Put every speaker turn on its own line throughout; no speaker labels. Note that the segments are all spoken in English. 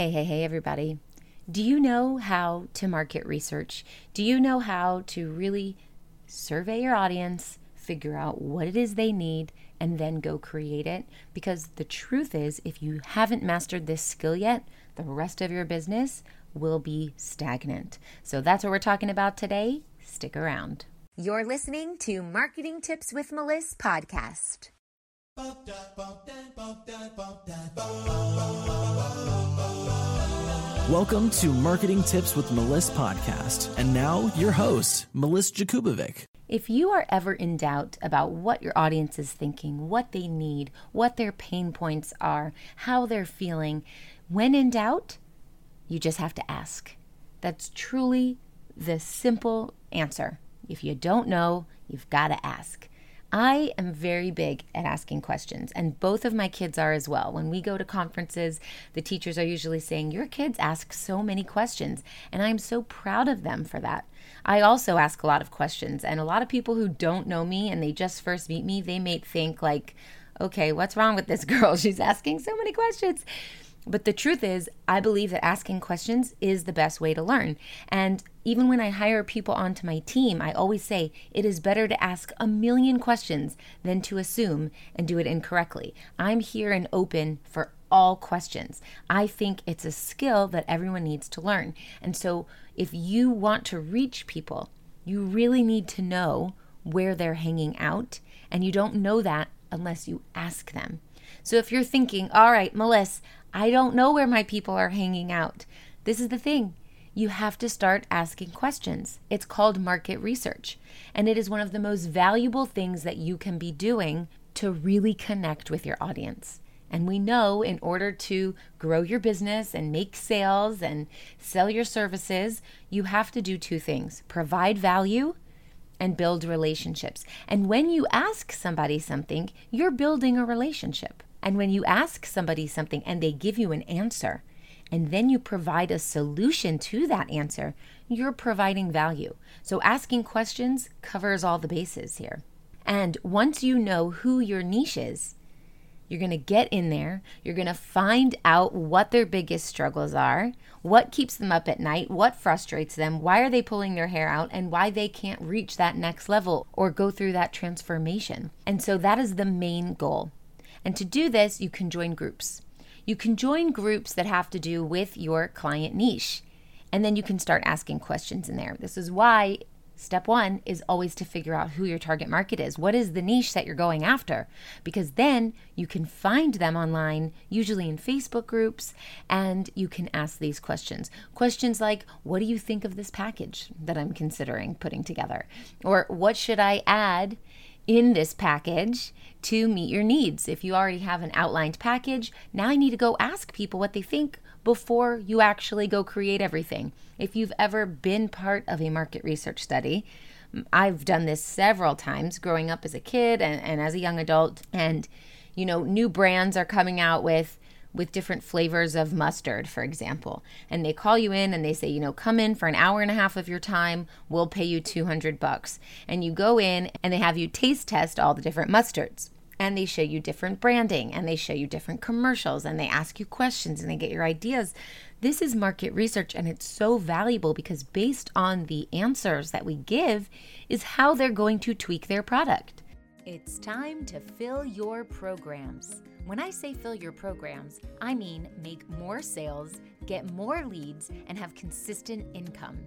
Hey, hey, hey, everybody. Do you know how to market research? Do you know how to really survey your audience, figure out what it is they need, and then go create it? Because the truth is, if you haven't mastered this skill yet, the rest of your business will be stagnant. So that's what we're talking about today. Stick around.
You're listening to Marketing Tips with Melissa podcast.
Welcome to Marketing Tips with Melissa podcast. And now your host, Melissa Jakubovic.
If you are ever in doubt about what your audience is thinking, what they need, what their pain points are, how they're feeling, when in doubt, you just have to ask. That's truly the simple answer. If you don't know, you've got to ask. I am very big at asking questions, and both of my kids are as well. When we go to conferences, the teachers are usually saying, Your kids ask so many questions, and I'm so proud of them for that. I also ask a lot of questions, and a lot of people who don't know me and they just first meet me, they may think, like, okay, what's wrong with this girl? She's asking so many questions. But the truth is, I believe that asking questions is the best way to learn. And even when I hire people onto my team, I always say it is better to ask a million questions than to assume and do it incorrectly. I'm here and open for all questions. I think it's a skill that everyone needs to learn. And so if you want to reach people, you really need to know where they're hanging out. And you don't know that unless you ask them. So if you're thinking, all right, Melissa, I don't know where my people are hanging out. This is the thing. You have to start asking questions. It's called market research, and it is one of the most valuable things that you can be doing to really connect with your audience. And we know in order to grow your business and make sales and sell your services, you have to do two things provide value and build relationships. And when you ask somebody something, you're building a relationship. And when you ask somebody something and they give you an answer, and then you provide a solution to that answer, you're providing value. So asking questions covers all the bases here. And once you know who your niche is, you're going to get in there. You're going to find out what their biggest struggles are, what keeps them up at night, what frustrates them, why are they pulling their hair out, and why they can't reach that next level or go through that transformation. And so that is the main goal. And to do this, you can join groups. You can join groups that have to do with your client niche. And then you can start asking questions in there. This is why step one is always to figure out who your target market is. What is the niche that you're going after? Because then you can find them online, usually in Facebook groups, and you can ask these questions. Questions like, What do you think of this package that I'm considering putting together? Or what should I add? In this package to meet your needs. If you already have an outlined package, now you need to go ask people what they think before you actually go create everything. If you've ever been part of a market research study, I've done this several times growing up as a kid and, and as a young adult. And, you know, new brands are coming out with with different flavors of mustard, for example. And they call you in and they say, you know, come in for an hour and a half of your time, we'll pay you 200 bucks. And you go in and they have you taste test all the different mustards. And they show you different branding and they show you different commercials and they ask you questions and they get your ideas. This is market research and it's so valuable because based on the answers that we give is how they're going to tweak their product.
It's time to fill your programs. When I say fill your programs, I mean make more sales, get more leads, and have consistent income.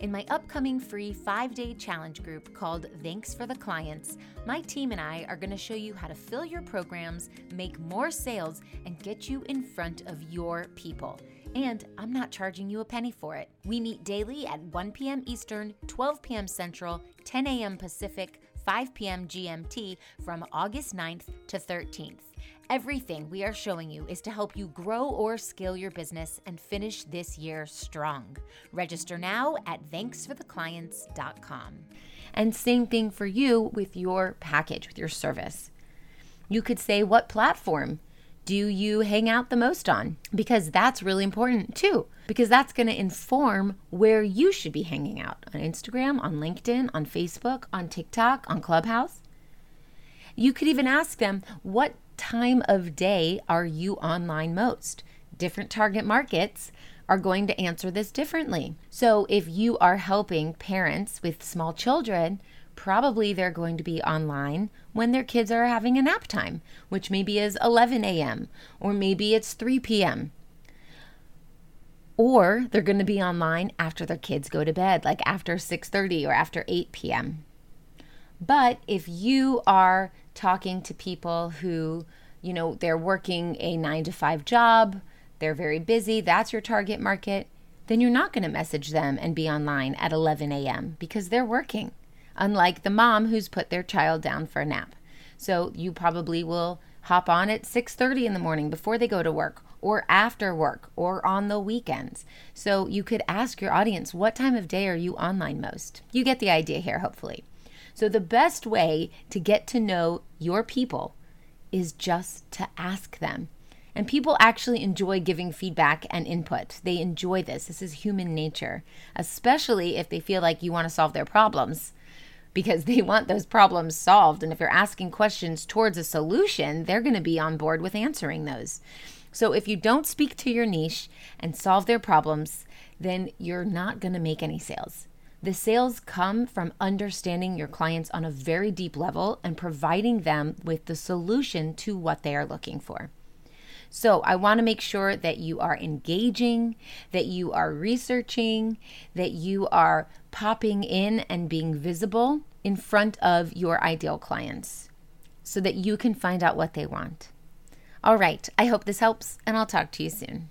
In my upcoming free five day challenge group called Thanks for the Clients, my team and I are going to show you how to fill your programs, make more sales, and get you in front of your people. And I'm not charging you a penny for it. We meet daily at 1 p.m. Eastern, 12 p.m. Central, 10 a.m. Pacific, 5 p.m. GMT from August 9th to 13th. Everything we are showing you is to help you grow or scale your business and finish this year strong. Register now at thanksfortheclients.com.
And same thing for you with your package, with your service. You could say, What platform do you hang out the most on? Because that's really important too, because that's going to inform where you should be hanging out on Instagram, on LinkedIn, on Facebook, on TikTok, on Clubhouse. You could even ask them, What time of day are you online most? different target markets are going to answer this differently. So if you are helping parents with small children, probably they're going to be online when their kids are having a nap time, which maybe is 11 a.m. or maybe it's 3 p.m. Or they're going to be online after their kids go to bed, like after 6:30 or after 8 p.m. But if you are talking to people who, you know, they're working a 9 to 5 job, they're very busy, that's your target market, then you're not going to message them and be online at 11 a.m. because they're working unlike the mom who's put their child down for a nap. So you probably will hop on at 6:30 in the morning before they go to work or after work or on the weekends. So you could ask your audience, what time of day are you online most? You get the idea here hopefully. So the best way to get to know your people is just to ask them. And people actually enjoy giving feedback and input. They enjoy this. This is human nature, especially if they feel like you want to solve their problems because they want those problems solved. And if you're asking questions towards a solution, they're going to be on board with answering those. So if you don't speak to your niche and solve their problems, then you're not going to make any sales. The sales come from understanding your clients on a very deep level and providing them with the solution to what they are looking for. So, I want to make sure that you are engaging, that you are researching, that you are popping in and being visible in front of your ideal clients so that you can find out what they want. All right, I hope this helps, and I'll talk to you soon.